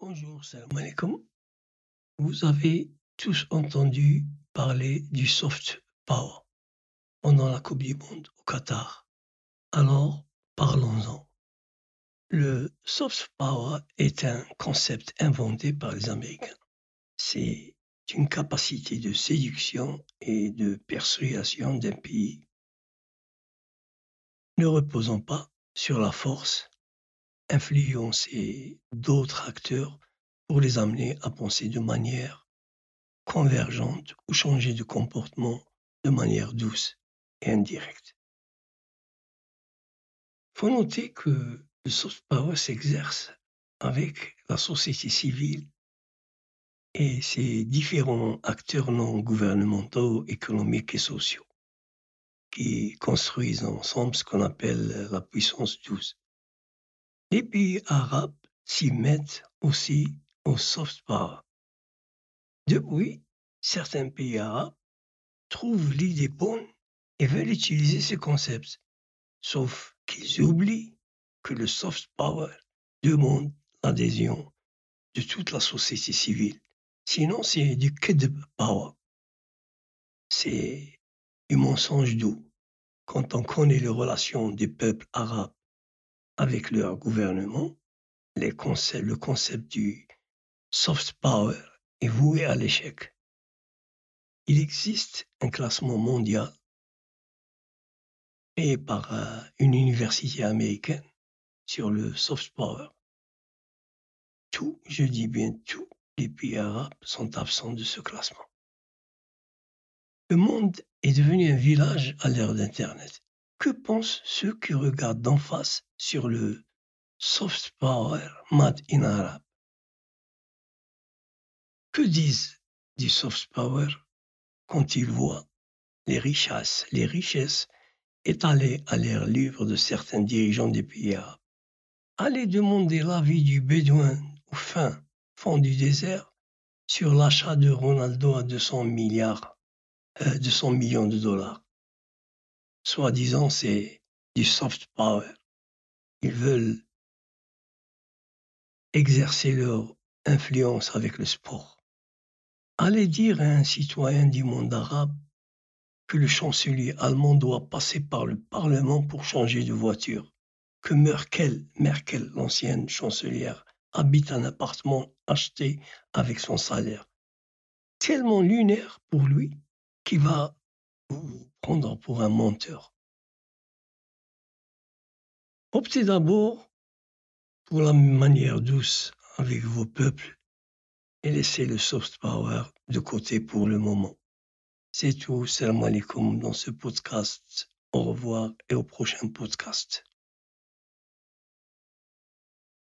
Bonjour, salam alaikum. Vous avez tous entendu parler du soft power pendant la Coupe du Monde au Qatar. Alors, parlons-en. Le soft power est un concept inventé par les Américains. C'est une capacité de séduction et de persuasion d'un pays ne reposant pas sur la force, influencer d'autres acteurs pour les amener à penser de manière convergente ou changer de comportement de manière douce et indirecte. Faut noter que le soft power s'exerce avec la société civile et ses différents acteurs non gouvernementaux, économiques et sociaux qui construisent ensemble ce qu'on appelle la puissance douce. Les pays arabes s'y mettent aussi au soft power. Depuis, certains pays arabes trouvent l'idée bonne et veulent utiliser ce concept, sauf qu'ils oublient que le soft power demande l'adhésion de toute la société civile. Sinon, c'est du kedb power. C'est du mensonge doux. Quand on connaît les relations des peuples arabes avec leur gouvernement, le concept du soft power est voué à l'échec. Il existe un classement mondial fait par euh, une université américaine sur le soft power. Tout, je dis bien tous, les pays arabes sont absents de ce classement. Le monde est devenu un village à l'ère d'Internet. Que pensent ceux qui regardent d'en face sur le soft power made in Arab? Que disent du soft power quand ils voient les richesses, les richesses étalées à l'air libre de certains dirigeants des pays arabes. Allez demander l'avis du bédouin au fin fond du désert sur l'achat de Ronaldo à 200 milliards euh, de 100 millions de dollars. Soi-disant, c'est du soft power. Ils veulent exercer leur influence avec le sport. Allez dire à un citoyen du monde arabe que le chancelier allemand doit passer par le Parlement pour changer de voiture, que Merkel, Merkel l'ancienne chancelière, habite un appartement acheté avec son salaire. Tellement lunaire pour lui qui va vous prendre pour un menteur. Optez d'abord pour la manière douce avec vos peuples et laissez le soft power de côté pour le moment. C'est tout. Salam alaikum dans ce podcast. Au revoir et au prochain podcast.